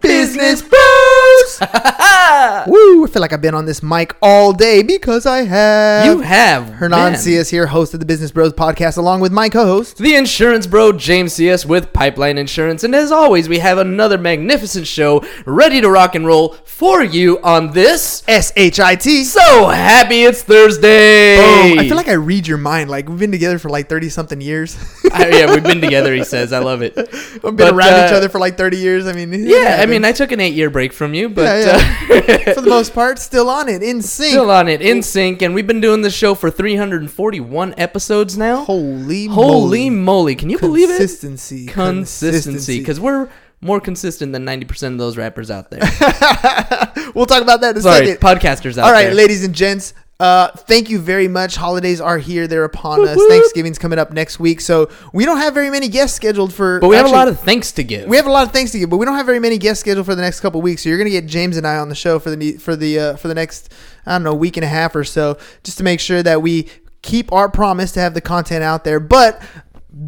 Business Bros. Woo! I feel like I've been on this mic all day because I have. You have Hernan been. Sias here, host of the Business Bros podcast, along with my co-host. the insurance bro James Sias with Pipeline Insurance, and as always, we have another magnificent show ready to rock and roll for you on this. S H I T. So happy it's Thursday! Boom. I feel like I read your mind. Like we've been together for like thirty something years. I- yeah, we've been together. He says, I love it. We've been But, around each uh, other for like thirty years. I mean, it Yeah, I happens. mean, I took an eight-year break from you, but Yeah, Uh, for the most part, still on it, in sync. still on it, in sync, and we've been doing this show for 341 episodes now. Holy, Holy moly. moly! Can you believe it? Consistency. Consistency, because we're more consistent than 90% of those rappers out there. we'll talk about that in a Sorry, second. podcasters out All right, there. ladies and gents. Uh, thank you very much. Holidays are here; they're upon us. Thanksgiving's coming up next week, so we don't have very many guests scheduled for. But we have a lot of thanks to give. we have a lot of things to give, but we don't have very many guests scheduled for the next couple weeks. So you're gonna get James and I on the show for the for the uh, for the next I don't know week and a half or so, just to make sure that we keep our promise to have the content out there. But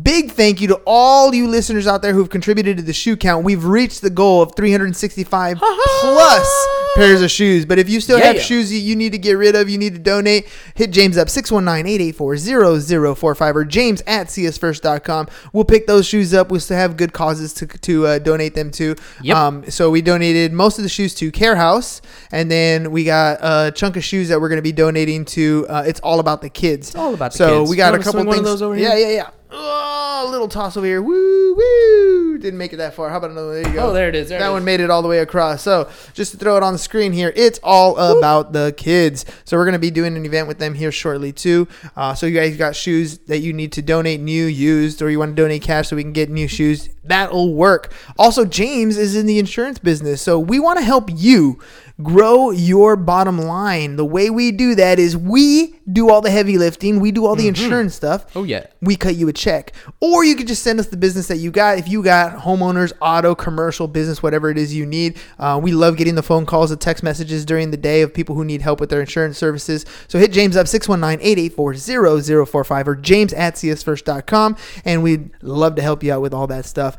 big thank you to all you listeners out there who've contributed to the shoe count. We've reached the goal of 365 plus pairs of shoes. But if you still have Yeah. shoes you, you need to get rid of, you need to donate, hit James up 619-884-0045 or james at siasfirst.com. We'll pick those shoes up. We still have good causes to, to uh, donate them to. Yep. Um, so we donated most of the shoes to Care House, and then we got a chunk of shoes that we're going to be donating to uh, It's All About the Kids. It's All About the so Kids. we got a couple things. of those over yeah, yeah, yeah. Oh, a little toss over here. Woo, woo. Didn't make it that far. How about another? There you go. Oh, there it is. There that it one is. made it all the way across. So just to throw it on the screen here, it's all about the kids. So we're gonna be doing an event with them here shortly too. Uh, so you guys got shoes that you need to donate new, used, or you want to donate cash so we can get new shoes. That'll work. Also, James is in the insurance business, so we want to help you grow your bottom line. The way we do that is we do all the heavy lifting, we do all the insurance stuff Oh, yeah. we cut you a check. Or you could just send us the business that you got. If you got homeowners, auto, commercial, business, whatever it is you need. Uh, we love getting the phone calls, the text messages during the day of people who need help with their insurance services. So hit James up 619-884-0045 or james at siasfirst.com and we'd love to help you out with all that stuff.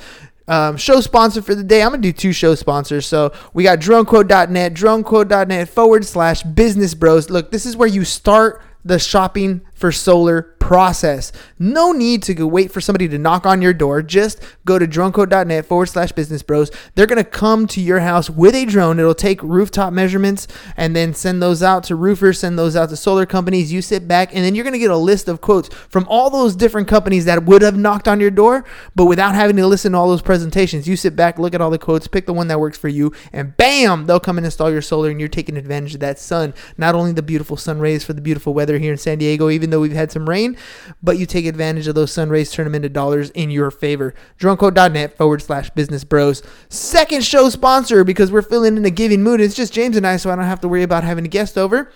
Um, show sponsor for the day. I'm gonna do two show sponsors. So we got dronequote.net, dronequote.net forward slash business bros. Look, this is where you start the shopping for solar process. No need to go wait for somebody to knock on your door. Just go to dronequote.net forward slash business bros. They're going to come to your house with a drone. It'll take rooftop measurements and then send those out to roofers, send those out to solar companies. You sit back and then you're going to get a list of quotes from all those different companies that would have knocked on your door, but without having to listen to all those presentations. You sit back, look at all the quotes, pick the one that works for you, and bam, they'll come and install your solar and you're taking advantage of that sun. Not only the beautiful sun rays for the beautiful weather here in San Diego, even though we've had some rain, but you take advantage of those sun rays, turn them into dollars in your favor. Dronequote.net forward slash business bros. Second show sponsor because we're feeling in a giving mood. It's just James and I, so I don't have to worry about having a guest over.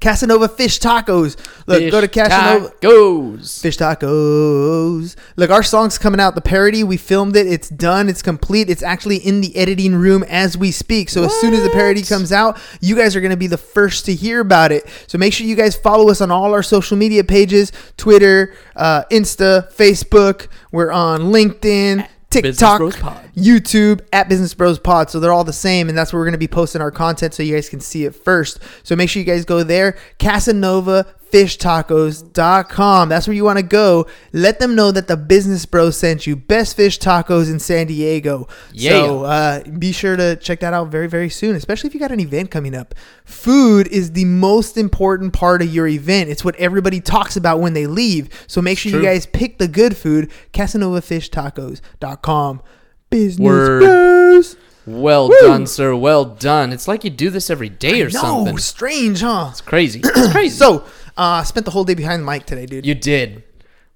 Casanova Fish Tacos. Look, go to Casanova. Goes. Fish tacos. Look, our song's coming out. The parody, we filmed it. It's done. It's complete. It's actually in the editing room as we speak. So as soon as the parody comes out, you guys are going to be the first to hear about it. So make sure you guys follow us on all our social media pages Twitter, uh, Insta, Facebook. We're on LinkedIn. TikTok. YouTube at Business Bros Pod. So they're all the same, and that's where we're going to be posting our content so you guys can see it first. So make sure you guys go there. Casanova fishtacos.com. That's where you want to go. Let them know that the Business Bros sent you. Best fish tacos in San Diego. Yeah. So uh, be sure to check that out very, very soon, especially if you got an event coming up. Food is the most important part of your event. It's what everybody talks about when they leave. So make sure True. you guys pick the good food. CasanovaFishTacos.com. Business Word. Well Woo! done, sir. Well done. It's like you do this every day or No, something. strange, huh? It's crazy. It's crazy. So, uh, spent the whole day behind the mic today, dude. you did.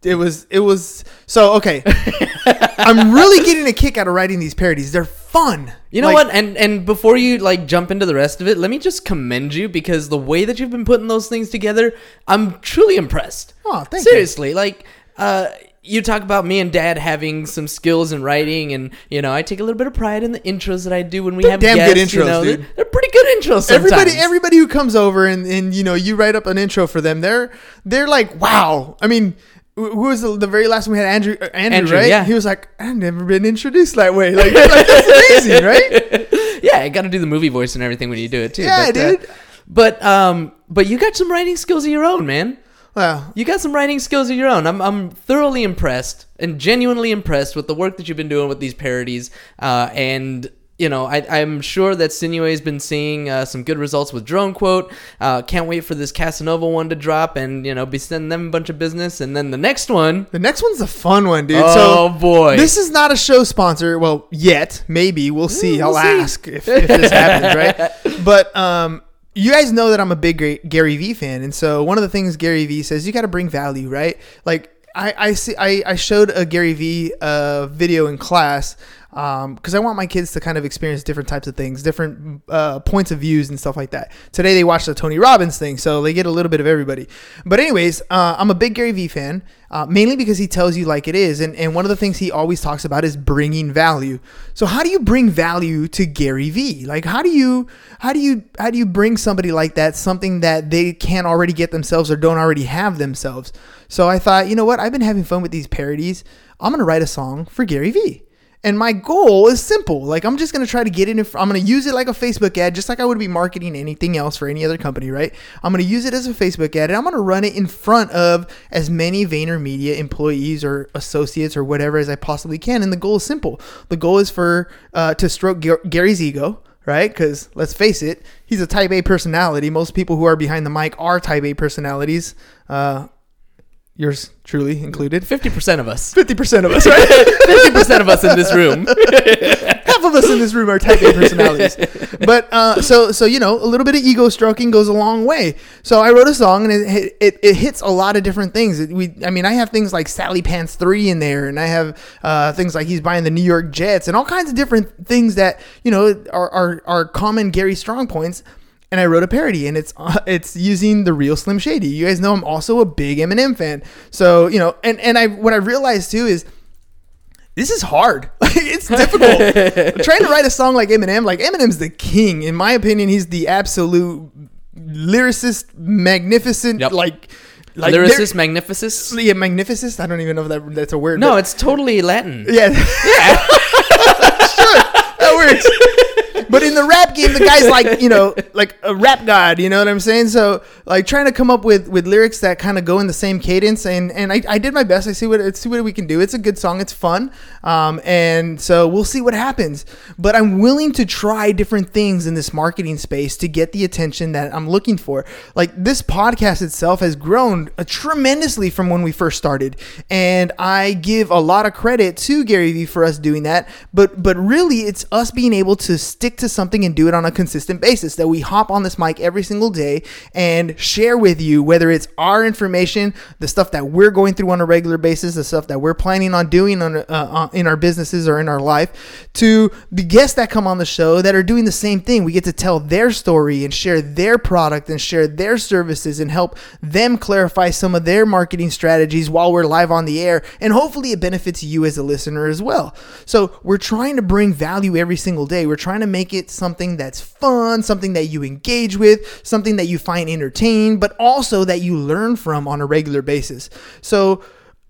It was it was so okay. I'm really getting a kick out of writing these parodies. They're fun. You know Like, what? And and before you like jump into the rest of it, let me just commend you because the way that you've been putting those things together, I'm truly impressed. Oh, thank you. Seriously, like uh you talk about me and dad having some skills in writing and you know I take a little bit of pride in the intros that I do when we They're have damn good guests, you intros, know. dude. They're, pretty good intros sometimes. Everybody everybody who comes over and, and you know you write up an intro for them, they're they're like, wow. I mean, who was the, the very last one we had? Andrew, uh, Andrew, Andrew, right? yeah. He was like, I've never been introduced that way. Like, like that's amazing, right? yeah, I got to do the movie voice and everything when you do it too. Yeah, but, uh, dude. but um, but you got some writing skills of your own, man. Well, You got some writing skills of your own. I'm, I'm thoroughly impressed and genuinely impressed with the work that you've been doing with these parodies. Uh, and, you know, I, I'm sure that Sinue has been seeing uh, some good results with Drone Quote. Uh, can't wait for this Casanova one to drop and, you know, be sending them a bunch of business. And then the next one. the next one's a fun one, dude. Oh, so boy. This is not a show sponsor. Well, yet maybe we'll see. we'll I'll see. ask if, if this happens, right? But um, you guys know that I'm a big Gary Vee fan, and so one of the things Gary Vee says, you got to bring value, right? Like I I see I, I showed a Gary Vee uh, video in class. Because I want my kids to kind of experience different types of things, different uh, points of views, and stuff like that. Today they watched the Tony Robbins thing, so they get a little bit of everybody. But anyways, uh, I'm a big Gary Vee fan, uh, mainly because he tells you like it is, and and one of the things he always talks about is bringing value. So how do you bring value to Gary Vee? Like how do you how do you how do you bring somebody like that something that they can't already get themselves or don't already have themselves? So I thought, you know what? I've been having fun with these parodies. I'm gonna write a song for Gary Vee. And my goal is simple. Like I'm just gonna try to get it in. I'm gonna use it like a Facebook ad, just like I would be marketing anything else for any other company, right? I'm gonna use it as a Facebook ad, and I'm gonna run it in front of as many VaynerMedia employees or associates or whatever as I possibly can. And the goal is simple. The goal is for uh, to stroke Gar- Gary's ego, right? Because let's face it, he's a Type A personality. Most people who are behind the mic are Type A personalities. Uh, yours truly included. 50% of us. Fifty percent of us, right? 50% of us in this room. half of us in this room are type A personalities. But uh, so so you know, a little bit of ego stroking goes a long way. So I wrote a song and it it, it hits a lot of different things. It, we I mean I have things like Sally Pants three in there, and I have uh, things like he's buying the New York Jets, and all kinds of different things that you know are are, are common Gary strong points. And I wrote a parody, and it's uh, it's using the real Slim Shady. You guys know I'm also a big Eminem fan, so you know, and and I what I realized too is this is hard. it's difficult. Trying to write a song like Eminem, like Eminem's the king. In my opinion, he's the absolute lyricist, magnificent, Yep. like like Lyricist magnificus? Yeah, magnificist. I don't even know if that that's a word. No, it's totally Latin. yeah, yeah, sure, that works. But in the rap game, the guy's like you know like a rap god. You know what I'm saying? So like trying to come up with with lyrics that kind of go in the same cadence, and and I, I did my best. I see what see what we can do. It's a good song. It's fun, um, and so we'll see what happens. But I'm willing to try different things in this marketing space to get the attention that I'm looking for. Like this podcast itself has grown tremendously from when we first started, and I give a lot of credit to Gary Vee for us doing that. But but really, it's us being able to stick to something and do it on a consistent basis. That we hop on this mic every single day and share with you whether it's our information, the stuff that we're going through on a regular basis, the stuff that we're planning on doing on, uh, uh, in our businesses or in our life, to the guests that come on the show that are doing the same thing. We get to tell their story and share their product and share their services and help them clarify some of their marketing strategies while we're live on the air. And hopefully it benefits you as a listener as well. So we're trying to bring value every single day. We're trying to make it something that's fun, something that you engage with, something that you find entertaining, but also that you learn from on a regular basis. So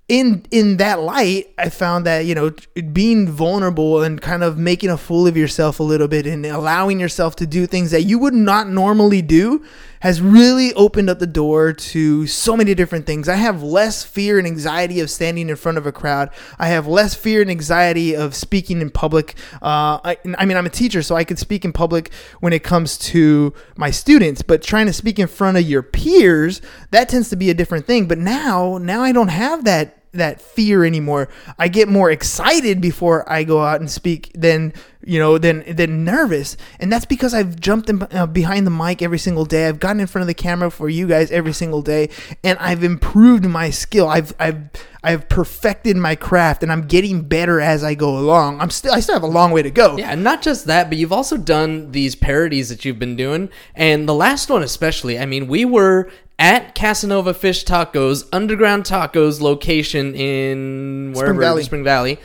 in in that light, I found that you know being vulnerable and kind of making a fool of yourself a little bit and allowing yourself to do things that you would not normally do has really opened up the door to so many different things. I have less fear and anxiety of standing in front of a crowd. I have less fear and anxiety of speaking in public. Uh, I, I mean, I'm a teacher, so I could speak in public when it comes to my students, but trying to speak in front of your peers, that tends to be a different thing. But now, now I don't have that that fear anymore. I get more excited before I go out and speak than you know than than nervous, and that's because I've jumped in, uh, behind the mic every single day. I've gotten in front of the camera for you guys every single day, and I've improved my skill. I've I've I've perfected my craft, and I'm getting better as I go along. I'm still I still have a long way to go. Yeah, and not just that, but you've also done these parodies that you've been doing, and the last one especially. I mean, we were at Casanova Fish Tacos, Underground Tacos location in wherever Valley. Spring Valley,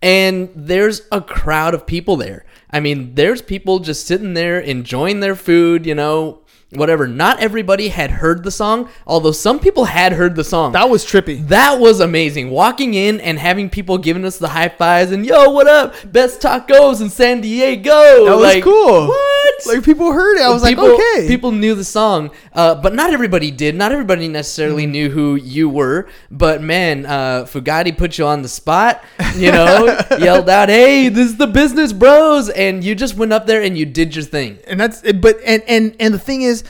and there's a crowd of people there. I mean, there's people just sitting there enjoying their food, you know, whatever. Not everybody had heard the song, although some people had heard the song. That was trippy. That was amazing. Walking in and having people giving us the high fives and yo, what up? Best tacos in San Diego. That was Like, cool. What? Like people heard it. I was people, like, okay. People knew the song, uh, but not everybody did. Not everybody necessarily Mm. knew who you were. But man, uh, Fugatti put you on the spot. You know, yelled out, "Hey, this is the Business Bros," and you just went up there and you did your thing. and that's but and and and the thing is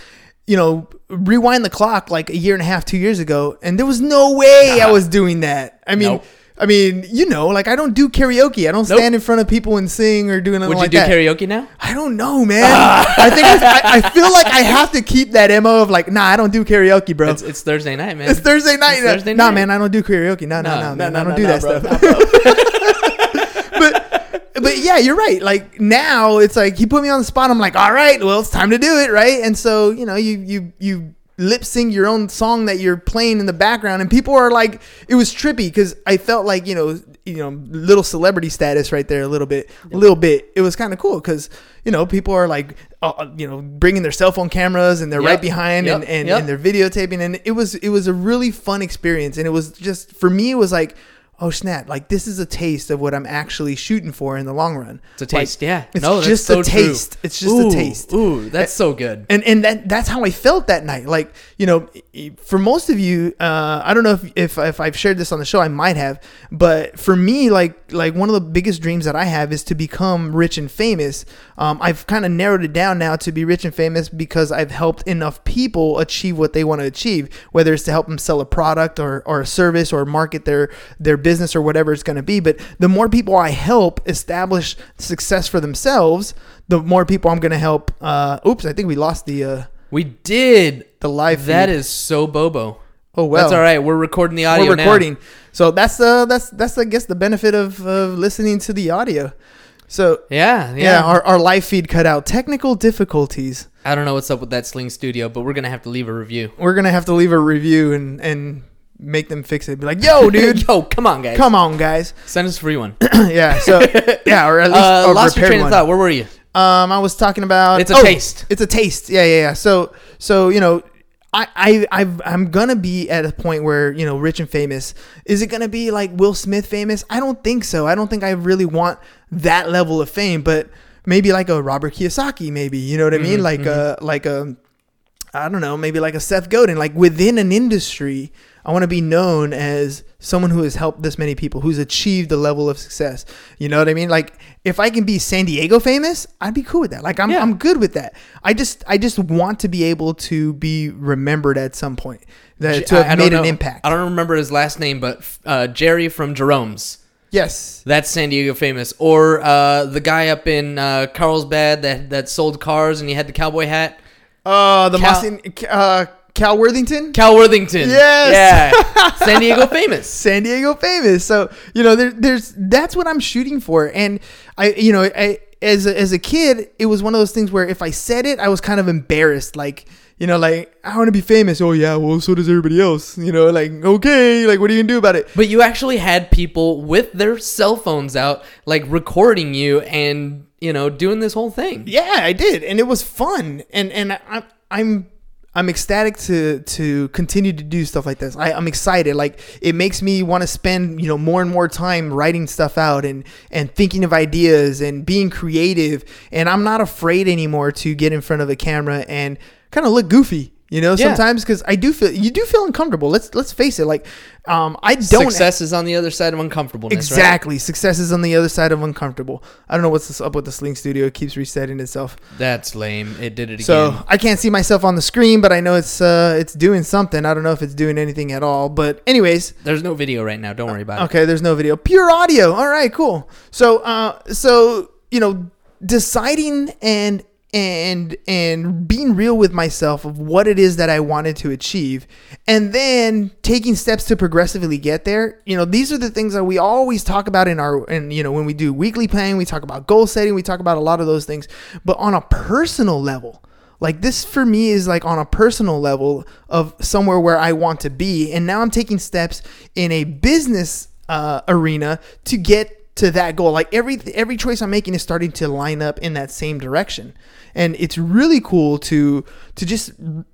you know rewind the clock like a year and a half two years ago and there was no way i was doing that i mean Nope. I mean you know like i don't do karaoke i don't Nope. stand in front of people and sing or do anything Would you like do that karaoke now? i don't know man ah. i think I, I feel like i have to keep that mo of like nah i don't do karaoke bro It's, it's Thursday night, man. it's Thursday night. It's uh, Thursday nah, man, I don't do karaoke. No, no, no, man, I don't no, do no, that bro, stuff. but but yeah, you're right. Like now, it's like he put me on the spot. I'm like, all right, well, it's time to do it, right? And so you know, you you you lip sync your own song that you're playing in the background, and people are like, it was trippy because I felt like you know you know little celebrity status right there a little bit, a little bit. It was kind of cool because you know people are like. Uh, you know, bringing their cell phone cameras and they're Yep. right behind and, and, Yep. and they're videotaping and it was it was a really fun experience and it was just for me it was like oh snap like this is a taste of what i'm actually shooting for in the long run It's a taste, Like, yeah. it's no, just so a true. taste it's just Ooh, a taste Ooh, that's so good. and and that that's how I felt that night. Like you know, for most of you, uh, I don't know if, if if I've shared this on the show, I might have, but for me, like like one of the biggest dreams that I have is to become rich and famous. Um, I've kind of narrowed it down now to be rich and famous because I've helped enough people achieve what they want to achieve, whether it's to help them sell a product or, or a service or market their their business or whatever it's going to be. But the more people I help establish success for themselves, the more people I'm going to help. Uh, oops, I think we lost the. Uh, We did. the live That feed. is so bobo. oh well That's all right. We're recording the audio we're now. recording so that's uh that's that's i guess the benefit of, of listening to the audio so Yeah, yeah. yeah, our, our live feed cut out technical difficulties I don't know what's up with that Sling Studio, but we're gonna have to leave a review. we're gonna have to leave a review and and make them fix it be like yo dude Yo, come on, guys. come on guys Send us a free one. yeah so yeah or at least Uh, a lost your repaired train of thought. Where were you? Um, I was talking about It's a oh, taste. It's a taste. Yeah, yeah, yeah. So, so you know, I, I, I've, I'm gonna be at a point where you know, rich and famous. Is it gonna be like Will Smith famous? I don't think so. I don't think I really want that level of fame, but maybe like a Robert Kiyosaki, maybe. You know what I mean? Mm-hmm, Like a, like a, I don't know, maybe like a Seth Godin. Like within an industry, I want to be known as someone who has helped this many people, who's achieved a level of success. You know what I mean? Like if I can be San Diego famous, I'd be cool with that. Like I'm, Yeah. I'm good with that. I just, I just want to be able to be remembered at some point. That to have I don't made an impact. I don't remember his last name, but uh, Jerry from Jerome's. yes. That's San Diego famous. Or uh, the guy up in uh, Carlsbad that, that sold cars and he had the cowboy hat. Uh, the Cal- Mustang, uh, Cal Worthington. Cal Worthington. Yes. Yeah. San Diego famous. San Diego famous. So you know, there, there's that's what I'm shooting for, and I, you know, I as a, as a kid, it was one of those things where if I said it, I was kind of embarrassed, like. You know, like I want to be famous. Oh yeah, well so does everybody else. You know, like okay, like what are you gonna do about it? But you actually had people with their cell phones out, like recording you and, you know, doing this whole thing. Yeah, I did, and it was fun. And and I, I'm I'm ecstatic to to continue to do stuff like this. I, I'm excited. Like it makes me want to spend you know more and more time writing stuff out and and thinking of ideas and being creative. And I'm not afraid anymore to get in front of a camera and kind of look goofy. You know, Yeah. sometimes because I do feel you do feel uncomfortable. Let's let's face it. Like, um, I don't Success is on the other side of uncomfortableness, right? exactly. Success is on the other side of uncomfortable. I don't know what's up with the Sling Studio. It keeps resetting itself. That's lame. It did it again. So I can't see myself on the screen, but I know it's uh it's doing something. I don't know if it's doing anything at all. But anyways, There's no video right now. Don't worry about it. okay, there's no video. Pure audio. All right, cool. So uh so you know, deciding and and and being real with myself of what it is that I wanted to achieve and then taking steps to progressively get there. You know, these are the things that we always talk about in our and you know, when we do weekly planning, we talk about goal setting, we talk about a lot of those things. But on a personal level, like this for me is like on a personal level of somewhere where I want to be. And now I'm taking steps in a business uh, arena to get to that goal. Like every every choice I'm making is starting to line up in that same direction. And it's really cool to to just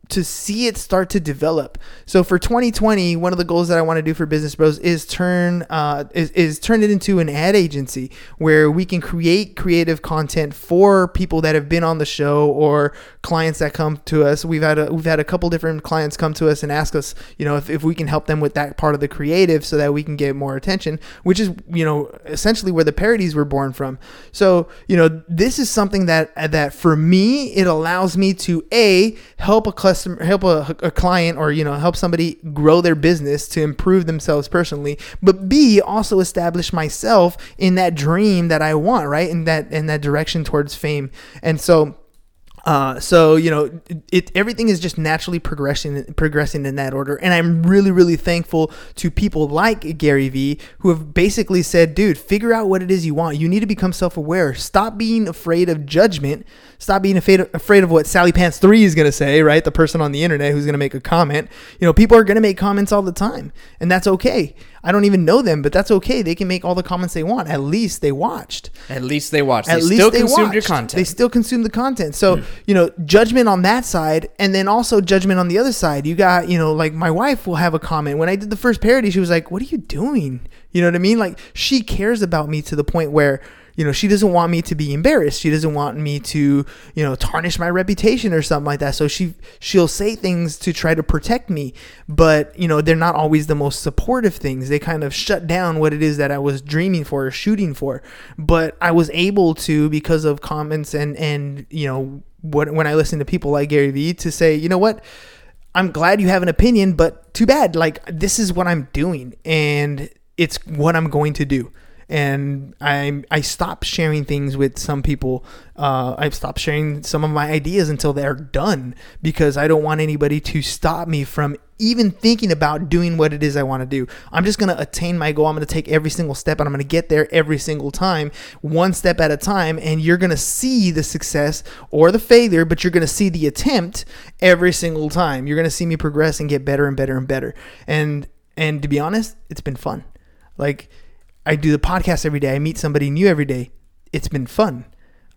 to see it start to develop. So for 2020, one of the goals that I want to do for Business Bros is turn uh, is, is turn it into an ad agency where we can create creative content for people that have been on the show or clients that come to us. We've had a, we've had a couple different clients come to us and ask us, you know, if, if we can help them with that part of the creative so that we can get more attention, which is you know essentially where the parodies were born from. So you know this is something that that for me it allows me to a help a customer help a, a client or you know help somebody grow their business to improve themselves personally but b also establish myself in that dream that i want right in that in that direction towards fame and so uh, so you know, it, it everything is just naturally progressing progressing in that order, and I'm really really thankful to people like Gary Vee who have basically said, "Dude, figure out what it is you want. You need to become self aware. Stop being afraid of judgment. Stop being afraid of, afraid of what Sally Pants Three is gonna say. Right, the person on the internet who's gonna make a comment. You know, people are gonna make comments all the time, and that's okay. I don't even know them, but that's okay. They can make all the comments they want. At least they watched At least they watched. at they least still they consumed your watched. content. They still consume the content. So, hmm. you know, judgment on that side and then also judgment on the other side. You got, you know, like my wife will have a comment. When I did the first parody, she was like, What are you doing? You know what I mean? Like she cares about me to the point where you know, she doesn't want me to be embarrassed. She doesn't want me to, you know, tarnish my reputation or something like that. So she she'll say things to try to protect me, but you know, they're not always the most supportive things. They kind of shut down what it is that I was dreaming for or shooting for. But I was able to because of comments and and you know, what when I listen to people like Gary Vee to say, you know what? I'm glad you have an opinion, but too bad. Like this is what I'm doing and it's what I'm going to do and I I stopped sharing things with some people. Uh, I've stopped sharing some of my ideas until they're done because I don't want anybody to stop me from even thinking about doing what it is I want to do. I'm just gonna attain my goal. I'm gonna take every single step, and I'm gonna get there every single time, one step at a time. And you're gonna see the success or the failure, but you're gonna see the attempt every single time. You're gonna see me progress and get better and better and better. And and to be honest, it's been fun. Like I do the podcast every day. I meet somebody new every day. It's been fun.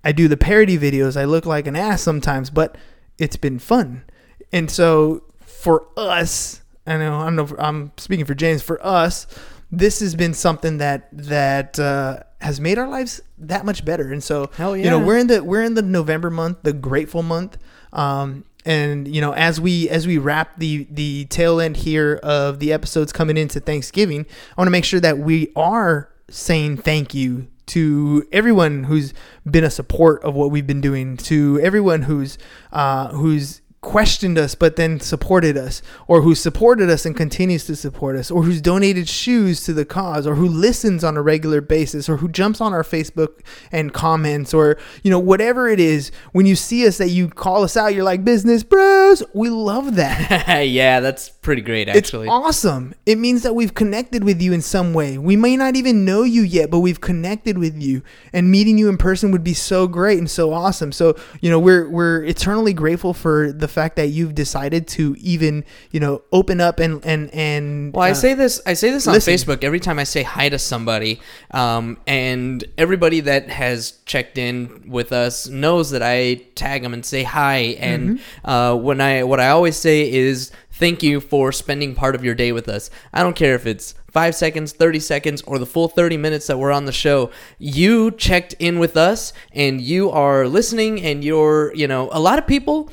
I do the parody videos. I look like an ass sometimes, but it's been fun. And so for us, I know I don't know if I'm speaking for James. For us, this has been something that that uh, has made our lives that much better. And so Hell you know we're in the we're in the November month, the grateful month. Um, and you know as we as we wrap the the tail end here of the episodes coming into Thanksgiving, I want to make sure that we are saying thank you to everyone who's been a support of what we've been doing, to everyone who's uh, who's questioned us but then supported us, or who supported us and continues to support us, or who's donated shoes to the cause, or who listens on a regular basis, or who jumps on our Facebook and comments, or you know whatever it is. When you see us, that you call us out, you're like business bros. We love that. yeah, that's pretty great, actually. It's awesome. It means that we've connected with you in some way. We may not even know you yet, but we've connected with you. And meeting you in person would be so great and so awesome. So, you know, we're we're eternally grateful for the fact that you've decided to even, you know, open up and and and Well, I uh, say this. I say this on listen. Facebook every time I say hi to somebody, um, and everybody that has checked in with us knows that I tag them and say hi. And Mm-hmm. uh, when I what I always say is thank you for spending part of your day with us. I don't care if it's five seconds, thirty seconds, or the full thirty minutes that we're on the show. You checked in with us, and you are listening, and you're you know a lot of people.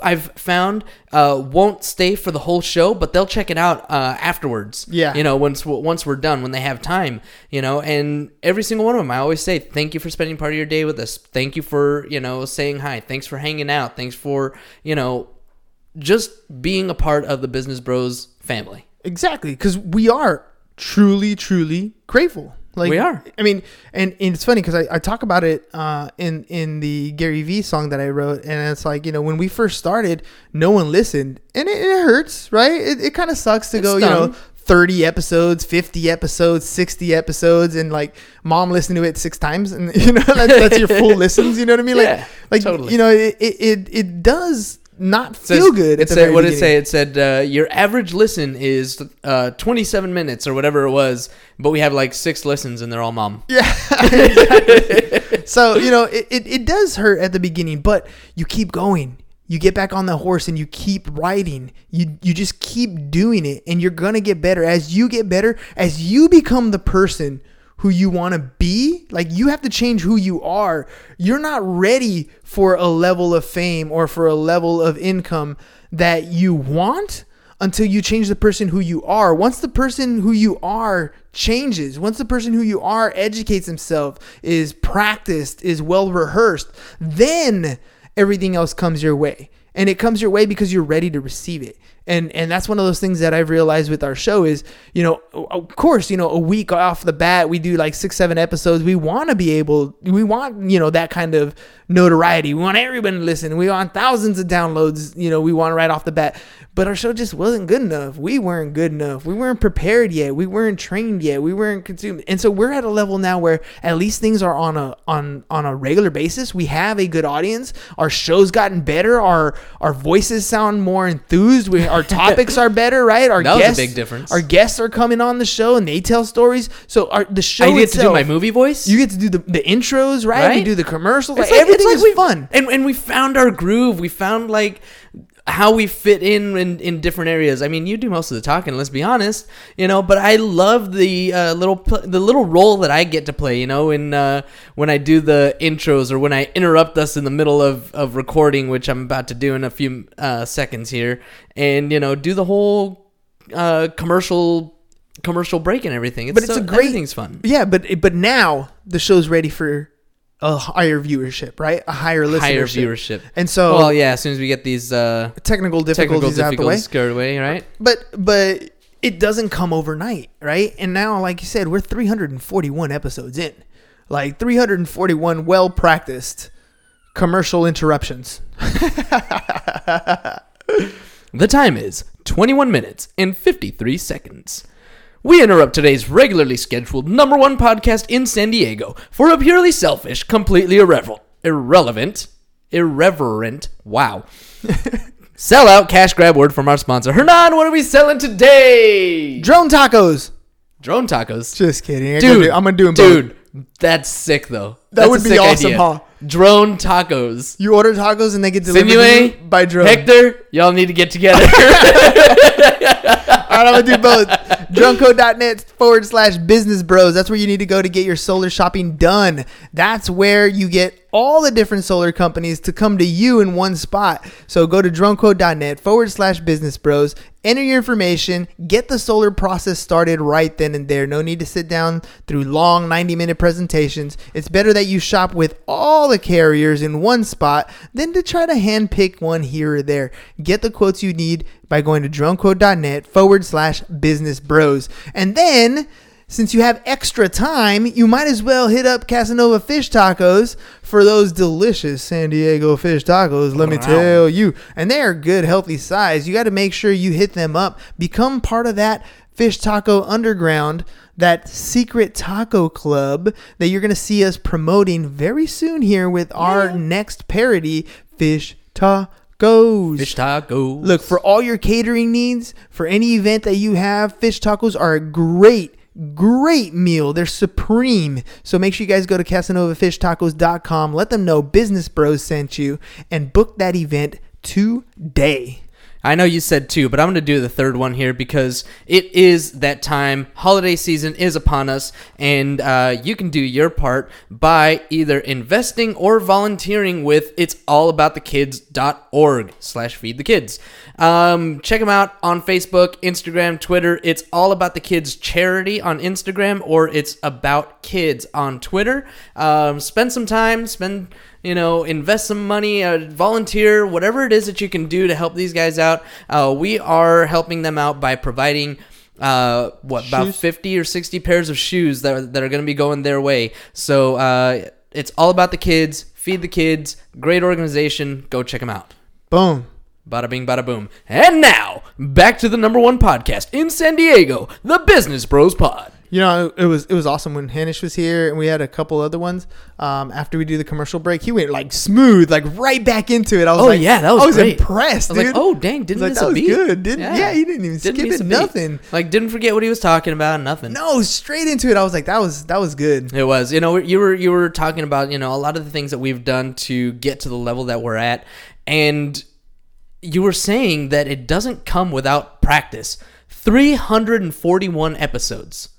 I've found uh, won't stay for the whole show, but they'll check it out uh, afterwards. Yeah. you know, once once we're done, when they have time, you know. And every single one of them, I always say, "Thank you for spending part of your day with us. Thank you for you know saying hi. Thanks for hanging out. Thanks for you know just being a part of the Business Bros family." Exactly, because we are truly, truly grateful. Like We are. I mean, and, and it's funny because I, I talk about it uh, in in the Gary Vee song that I wrote, and it's like you know when we first started, no one listened, and it, it hurts, right? It, it kind of sucks to It go, you know. 30 episodes, 50 episodes, 60 episodes, and like mom listened to it six times, and you know that's, that's your full listens. You know what I mean? Like, Yeah, like totally. you know, it it it does not Says- feel good. It said, what did it say? It said uh, your average listen is uh, 27 minutes or whatever it was, but we have like six listens and they're all mom. Yeah. exactly. so, you know, it, it, it does hurt at the beginning, but you keep going. You get back on the horse and you keep riding. You you just keep doing it and you're going to get better as you get better, as you become the person who you want to be, like you have to change who you are. You're not ready for a level of fame or for a level of income that you want until you change the person who you are. Once the person who you are changes, once the person who you are educates himself, is practiced, is well rehearsed, then everything else comes your way. And it comes your way because you're ready to receive it. And and that's one of those things that I've realized with our show is, you know, of course, you know, a week off the bat, we do like six, seven episodes. We want to be able, we want, you know, that kind of notoriety. We want everyone to listen. We want thousands of downloads, you know, we want right off the bat. But our show just wasn't good enough. We weren't good enough. We weren't prepared yet. We weren't trained yet. We weren't consumed. And so we're at a level now where at least things are on a on on a regular basis. We have a good audience. Our show's gotten better. Our our voices sound more enthused. We, our topics are better, right? Our That was a guests, big difference. Our guests are coming on the show and they tell stories. So our the show I get to do my movie voice. You get to do the, the intros, right? We do the commercials. It's Like, everything is fun. and and we found our groove. We found like how we fit in, in in different areas. I mean, you do most of the talking. Let's be honest, you know. But I love the uh, little pl- the little role that I get to play. You know, in uh, when I do the intros or when I interrupt us in the middle of of recording, which I'm about to do in a few uh, seconds here, and you know, do the whole uh, commercial commercial break and everything. It's But it's so- a great everything's fun. Yeah, but but now the show's ready for a higher viewership, right? A higher listenership. Higher viewership. And so Well, yeah. As soon as we get these uh, technical technical difficulties out the way. scared away, right? But but it doesn't come overnight, right? And now, like you said, we're 341 episodes in, like 341 well practiced commercial interruptions. The time is 21 minutes and 53 seconds. We interrupt today's regularly scheduled number one podcast in San Diego for a purely selfish, completely irreverent, irrelevant, irreverent, wow. Sellout cash grab word from our sponsor. Hernan, what are we selling today? Drone tacos. Drone tacos. Just kidding. I'm Dude, gonna do, I'm gonna do 'em both. Dude, that's sick though. That That's would be sick awesome, idea. huh? Drone tacos. You order tacos and they get delivered to you by drone. Hector, y'all need to get together. I'm gonna do both. Dronequote.net forward slash business bros. That's where you need to go to get your solar shopping done. That's where you get all the different solar companies to come to you in one spot. So go to dronequote.net forward slash business bros. Enter your information. Get the solar process started right then and there. No need to sit down through long 90 minute presentations. It's better that you shop with all the carriers in one spot than to try to handpick one here or there. Get the quotes you need by going to dronequote.net forward slash business bros. And then since you have extra time, you might as well hit up Casanova Fish Tacos for those delicious San Diego fish tacos. Let me tell you. And they are good, healthy size. You got to make sure you hit them up. Become part of that Fish Taco Underground, that secret taco club that you're going to see us promoting very soon here with our next parody, Fish Tacos. Fish taco. Look, for all your catering needs, for any event that you have, fish tacos are a great, great meal. They're supreme. So make sure you guys go to CasanovaFishTacos.com, let them know Business Bros sent you, and book that event today. I know you said two, but I'm going to do the third one here because it is that time. Holiday season is upon us, and uh, you can do your part by either investing or volunteering with it's all about the slash feed the kids. Um, check them out on Facebook, Instagram, Twitter. It's all about the kids charity on Instagram or it's about kids on Twitter. Um, spend some time, spend you know, invest some money, uh, volunteer, whatever it is that you can do to help these guys out. Uh, we are helping them out by providing. Uh, what about 50 or 60 pairs of shoes that are, that are going to be going their way. So uh, it's all about the kids. Feed the kids. Great organization. Go check them out. Boom. Bada bing, bada boom. And now back to the number one podcast in San Diego, the Business Bros Pod. You know, it was it was awesome when Hanish was here, and we had a couple other ones. Um, after we do the commercial break, he went like smooth, like right back into it. I was Oh like, yeah, that was I was great. impressed, I was dude. like, oh dang, didn't miss like, a that beat. was good. Didn't- yeah, he didn't even skip miss it, a beat. nothing. Like didn't forget what he was talking about. Nothing. no, straight into it. I was like, that was that was good. It was, you know, you were you were talking about, you know, a lot of the things that we've done to get to the level that we're at, and you were saying that it doesn't come without practice. Three hundred and forty-one episodes.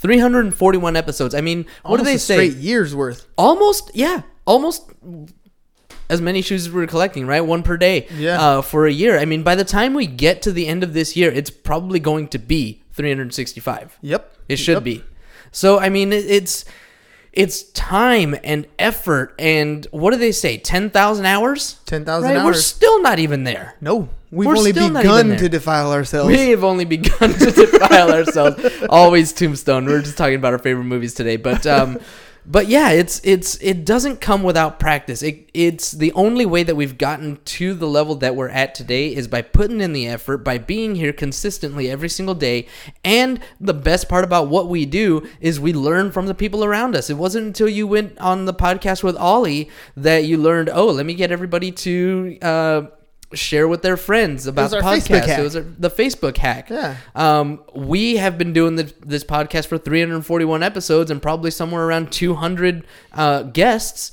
Three hundred and forty-one episodes. I mean, what do they a say? Straight years worth. almost yeah almost as many shoes as we're collecting right one per day Yeah. uh, for a year i mean by the time we get to the end of this year it's probably going to be 365 Yep. it should Yep. be so i mean it's it's time and effort and what do they say 10,000 hours 10,000 right? we're still not even there No, we've We're only still not even begun to defile ourselves. we have only begun to defile ourselves. Always Tombstone. We're just talking about our favorite movies today, but um, but yeah, it's it's it doesn't come without practice. It it's the only way that we've gotten to the level that we're at today is by putting in the effort, by being here consistently every single day. And the best part about what we do is we learn from the people around us. It wasn't until you went on the podcast with Ollie that you learned, oh, let me get everybody to. Uh, Share with their friends about the our Facebook podcast. hack. It was a, the Facebook hack. Yeah. Um, we have been doing the, this podcast for 341 episodes and probably somewhere around 200 uh, guests.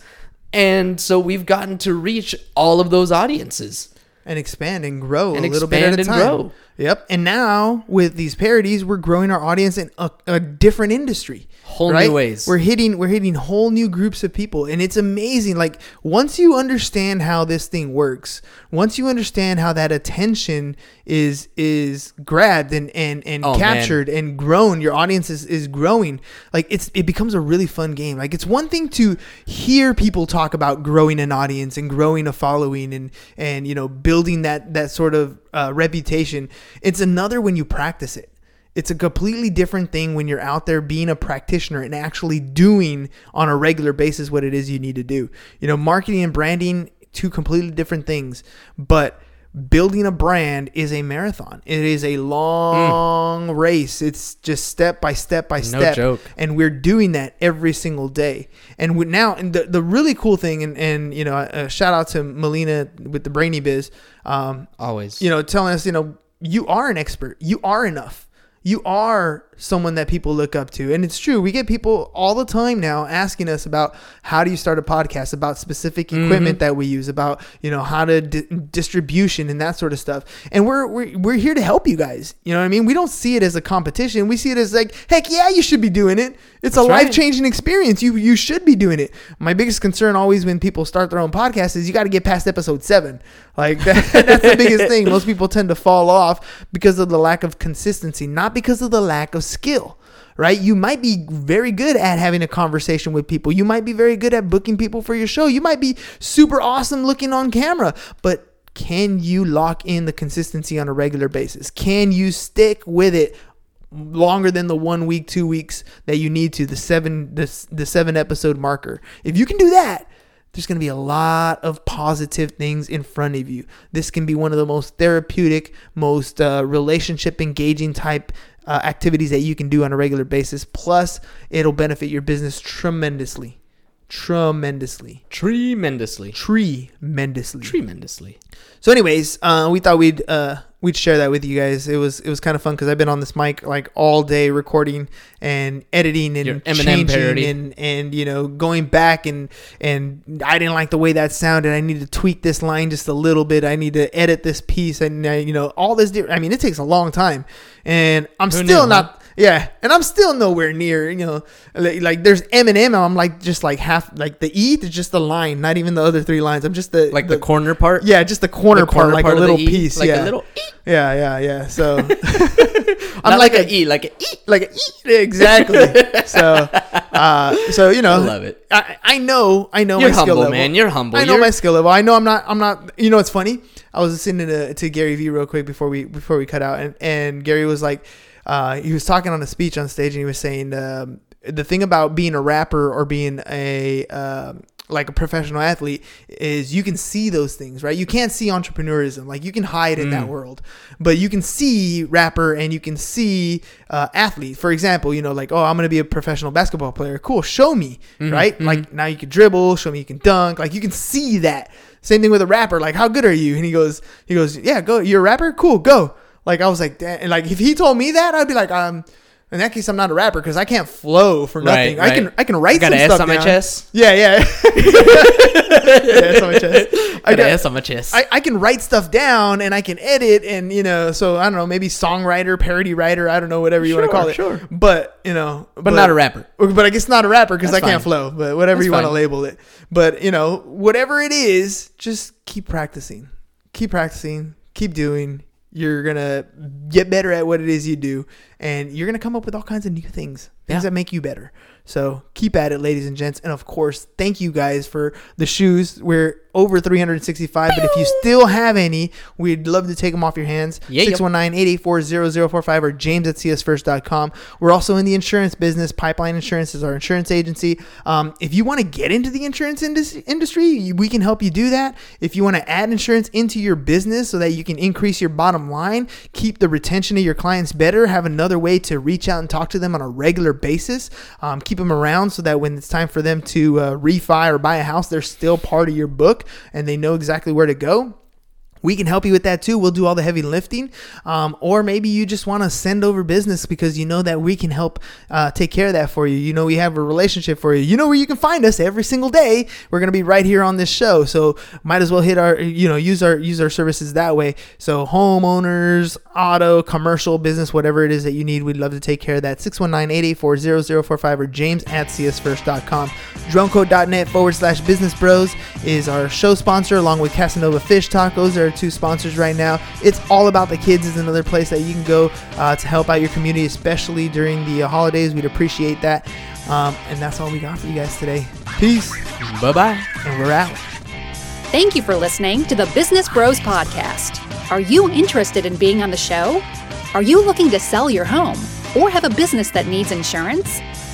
And so we've gotten to reach all of those audiences. and expand and grow And a little bit at a time. and grow. Yep. And now with these parodies, we're growing our audience in a, a different industry. Whole new ways. We're hitting we're hitting whole new groups of people, and it's amazing. Like once you understand how this thing works, once you understand how that attention is is grabbed and and and Oh, man. captured and grown, your audience is, is growing. Like it's it becomes a really fun game. Like it's one thing to hear people talk about growing an audience and growing a following and and you know building that that sort of uh, reputation. It's another when you practice it. It's a completely different thing when you're out there being a practitioner and actually doing on a regular basis what it is you need to do. You know, marketing and branding, two completely different things, but building a brand is a marathon. It is a long race. It's just step by step by step. joke. And we're doing that every single day. And we, now, and the, the really cool thing, and, and you know, uh, shout out to Melina with the Brainy Biz. Um, Always. you know, telling us, you know, you are an expert. You are enough. You are someone that people look up to. And it's true. We get people all the time now asking us about how do you start a podcast, about specific mm-hmm. equipment that we use, about, you know, how to di- distribution and that sort of stuff. And we're, we're, we're here to help you guys. You know what I mean? We don't see it as a competition. We see it as like, heck yeah, you should be doing it. It's a That's right. life changing experience. You, you should be doing it. My biggest concern always when people start their own podcast is you got to get past episode seven. Like that, that's the biggest thing. Most people tend to fall off because of the lack of consistency, not because of the lack of skill. Right? You might be very good at having a conversation with people. You might be very good at booking people for your show. You might be super awesome looking on camera, but can you lock in the consistency on a regular basis? Can you stick with it longer than the one week, two weeks that you need to, the seven the, the seven episode marker. If you can do that, there's going to be a lot of positive things in front of you. This can be one of the most therapeutic, most uh, relationship engaging type uh, activities that you can do on a regular basis. Plus, it'll benefit your business tremendously. Tremendously. Tremendously. Tremendously. Tremendously. So, anyways, uh, we thought we'd uh, we'd share that with you guys. It was it was kind of fun because I've been on this mic like all day recording and editing and changing parody. and and you know going back and and I didn't like the way that sounded. I need to tweak this line just a little bit. I need to edit this piece and I, you know all this. Di- I mean, it takes a long time, and I'm Who still knew, not. huh? Yeah, and I'm still nowhere near, you know, like, like there's Eminem, and I'm like just like half, like the E is just the line, not even the other three lines. I'm just the Like the, corner part? yeah, just the corner, The part, corner like a little E? piece. Like yeah. a little E? Yeah, yeah, yeah. So I'm like, like, a a E, like a E. like a E. Exactly. so, uh, so you know, I love it. I, I know, I know You're my skill humble, level. man. You're humble. I know You're- my skill level. I know I'm not. I'm not. You know, it's funny. I was listening to to Gary Vee real quick before we before we cut out, and and Gary was like, uh, he was talking on a speech on stage, and he was saying um, the thing about being a rapper or being a um, like a professional athlete is you can see those things, right? You can't see entrepreneurism, like you can hide in Mm. that world, but you can see rapper and you can see uh, athlete. For example, you know, like oh, I'm gonna be a professional basketball player. Cool, show me, Mm-hmm, right? Like now you can dribble, show me you can dunk. Like you can see that. Same thing with a rapper. Like how good are you? And he goes, he goes, yeah, go. You're a rapper. Cool, go. Like I was like, and like if he told me that, I'd be like, um. In that case, I'm not a rapper because I can't flow for Right, nothing. I can. I can write I got some an S stuff on my down. chest. Yeah, yeah. yeah on my chest. I, got got- an S on my chest. I, I can write stuff down and I can edit and you know so I don't know maybe songwriter parody writer I don't know whatever you want to call it sure. but you know but, not a rapper. but I guess not a rapper because I can't flow but whatever That's you want to label it but you know whatever it is just keep practicing keep practicing keep doing you're gonna get better at what it is you do and you're gonna come up with all kinds of new things things Yeah. that make you better so keep at it ladies and gents. And of course thank you guys for the shoes. We're over 365 but if you still have any we'd love to take them off your hands. Yeah, yeah. 619-884-0045 or james at siasfirst.com we're also in the insurance business. Pipeline insurance is our insurance agency. Um, if you want to get into the insurance indus- industry we can help you do that. If you want to add insurance into your business so that you can increase your bottom line keep the retention of your clients better have another way to reach out and talk to them on a regular basis um, keep them around so that when it's time for them to uh, refi or buy a house they're still part of your book and they know exactly where to go we can help you with that too. We'll do all the heavy lifting. Um, or maybe you just want to send over business because you know that we can help uh, take care of that for you. You know, we have a relationship for you. You know where you can find us every single day. We're going to be right here on this show. So might as well hit our, you know, use our, use our services that way. So homeowners, auto, commercial, business, whatever it is that you need, we'd love to take care of that. 619-884-0045 or james at siasfirst.com. Dronequote.net forward slash business bros is our show sponsor along with Casanova Fish Tacos. Our two sponsors right now. It's all about the kids is another place that you can go uh, to help out your community, especially during the uh, holidays. We'd appreciate that. Um, and that's all we got for you guys today. Peace. Bye bye. And we're out. Thank you for listening to the Business Bros Podcast. Are you interested in being on the show? Are you looking to sell your home or have a business that needs insurance?